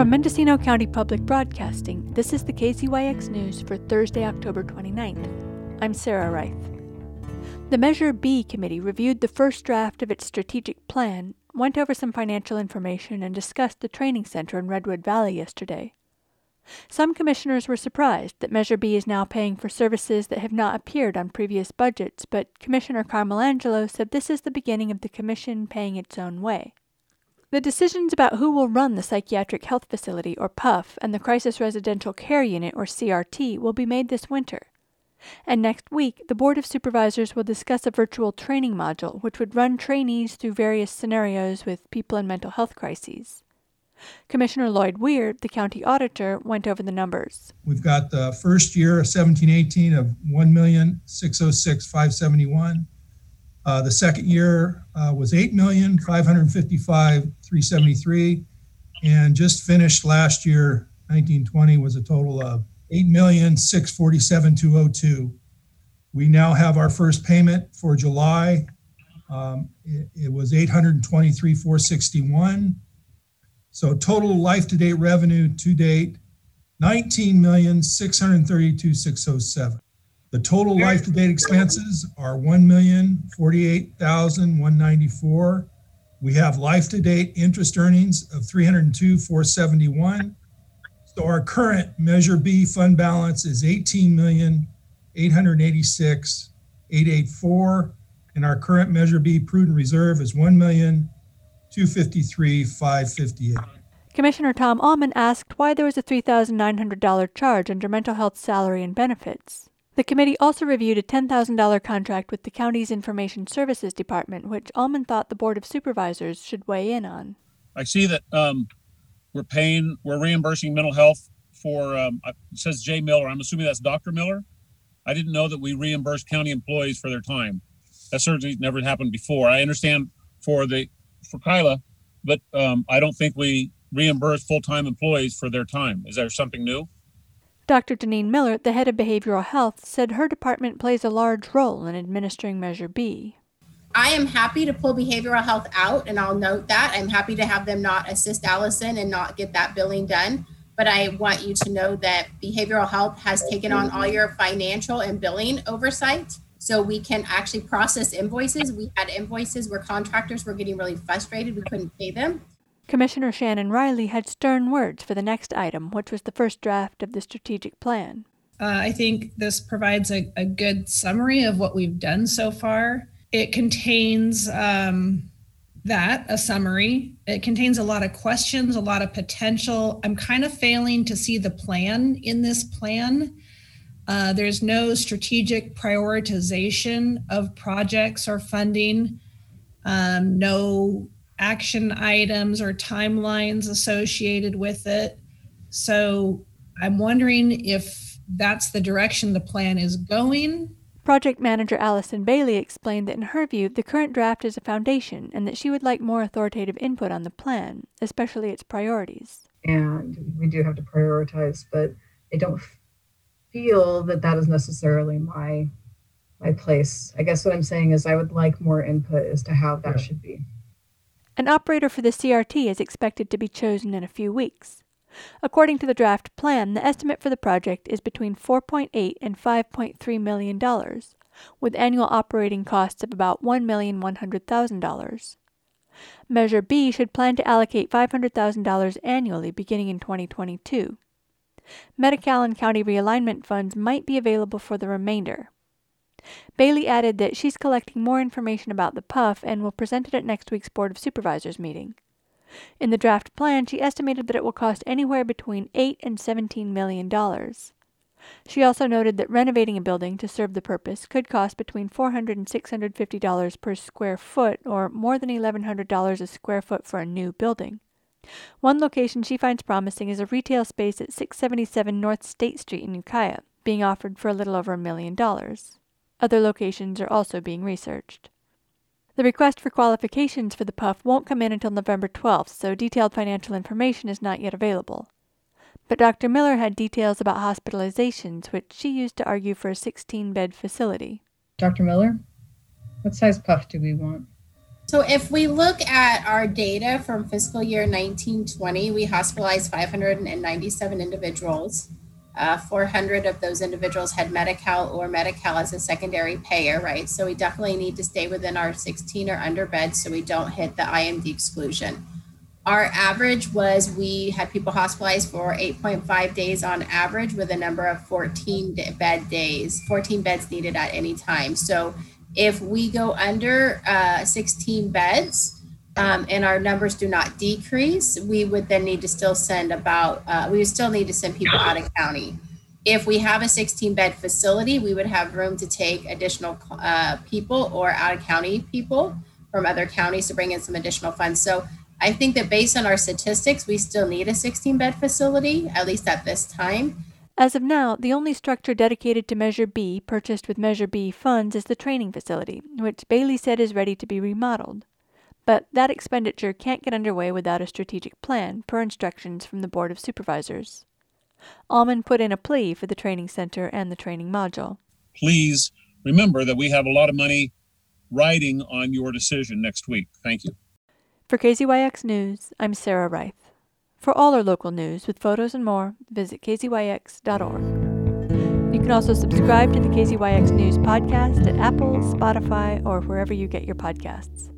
From Mendocino County Public Broadcasting, this is the KZYX News for Thursday, October 29th. I'm Sarah Reith. The Measure B Committee reviewed the first draft of its strategic plan, went over some financial information, and discussed the training center in Redwood Valley yesterday. Some commissioners were surprised that Measure B is now paying for services that have not appeared on previous budgets, but Commissioner Carmel Angelo said this is the beginning of the Commission paying its own way. The decisions about who will run the Psychiatric Health Facility, or PUF, and the Crisis Residential Care Unit, or CRT, will be made this winter. And next week, the Board of Supervisors will discuss a virtual training module which would run trainees through various scenarios with people in mental health crises. Commissioner Lloyd Weer, the county auditor, went over the numbers. We've got the first year, of 1718, of 1,606,571. Uh, the second year uh, was 8,555,373. And just finished last year, 1920, was a total of 8,647,202. We now have our first payment for July. Um, it, it was 823,461. So total life to date revenue to date, 19,632,607. The total life to date expenses are 1,048,194. We have life to date interest earnings of 302,471. So our current Measure B fund balance is 18,886,884. And our current Measure B prudent reserve is 1,253,558. Commissioner Tom Allman asked why there was a $3,900 charge under mental health salary and benefits. The committee also reviewed a $10,000 contract with the county's Information Services Department, which Allman thought the Board of Supervisors should weigh in on. I see that um, we're paying, we're reimbursing mental health for, um, it says Jay Miller. I'm assuming that's Dr. Miller. I didn't know that we reimburse county employees for their time. That certainly never happened before. I understand for the for Kyla, but um, I don't think we reimburse full-time employees for their time. Is there something new? Dr. Jenine Miller, the head of behavioral health, said her department plays a large role in administering Measure B. I am happy to pull behavioral health out, and I'll note that. I'm happy to have them not assist Allison and not get that billing done. But I want you to know that behavioral health has taken on all your financial and billing oversight. So we can actually process invoices. We had invoices where contractors were getting really frustrated. We couldn't pay them. Commissioner Shannon Riley had stern words for the next item, which was the first draft of the strategic plan. Uh, I think this provides a, a, good summary of what we've done so far. It contains um, that, a summary. It contains a lot of questions, a lot of potential. I'm kind of failing to see the plan in this plan. Uh, there's no strategic prioritization of projects or funding, um, no action items or timelines associated with it. So I'm wondering if that's the direction the plan is going. Project manager Allison Bailey explained that in her view, the current draft is a foundation and that she would like more authoritative input on the plan, especially its priorities. And we do have to prioritize, but I don't feel that that is necessarily my my place. I guess what I'm saying is I would like more input as to how that yeah. should be. An operator for the CRT is expected to be chosen in a few weeks. According to the draft plan, the estimate for the project is between 4.8 and 5.3 million dollars, with annual operating costs of about $1,100,000. Measure B should plan to allocate $500,000 annually beginning in 2022. Medi-Cal County realignment funds might be available for the remainder. Bailey added that she's collecting more information about the puff and will present it at next week's Board of Supervisors meeting. In the draft plan, she estimated that it will cost anywhere between 8 and 17 million dollars. She also noted that renovating a building to serve the purpose could cost between $400 and $650 per square foot, or more than $1,100 a square foot for a new building. One location she finds promising is a retail space at 677 North State Street in Ukiah, being offered for a little over a million dollars. Other locations are also being researched. The request for qualifications for the PUF won't come in until November 12th, so detailed financial information is not yet available. But Dr. Miller had details about hospitalizations, which she used to argue for a 16 bed facility. Dr. Miller, what size PUF do we want? So if we look at our data from fiscal year 1920, we hospitalized 597 individuals. Uh, 400 of those individuals had Medi-Cal or Medi-Cal as a secondary payer, right? So we definitely need to stay within our 16 or under beds so we don't hit the IMD exclusion. Our average was we had people hospitalized for 8.5 days on average with a number of 14 bed days, 14 beds needed at any time. So if we go under uh, 16 beds um, and our numbers do not decrease, we would then need to still send about, uh, we would still need to send people out of county. If we have a 16 bed facility, we would have room to take additional uh, people or out of county people from other counties to bring in some additional funds. So I think that based on our statistics, we still need a 16 bed facility, at least at this time. As of now, the only structure dedicated to Measure B purchased with Measure B funds is the training facility, which Bailey said is ready to be remodeled. But that expenditure can't get underway without a strategic plan, per instructions from the Board of Supervisors. Allman put in a plea for the training center and the training module. Please remember that we have a lot of money riding on your decision next week. Thank you. For KZYX News, I'm Sarah Reith. For all our local news with photos and more, visit kzyx.org. You can also subscribe to the KZYX News podcast at Apple, Spotify, or wherever you get your podcasts.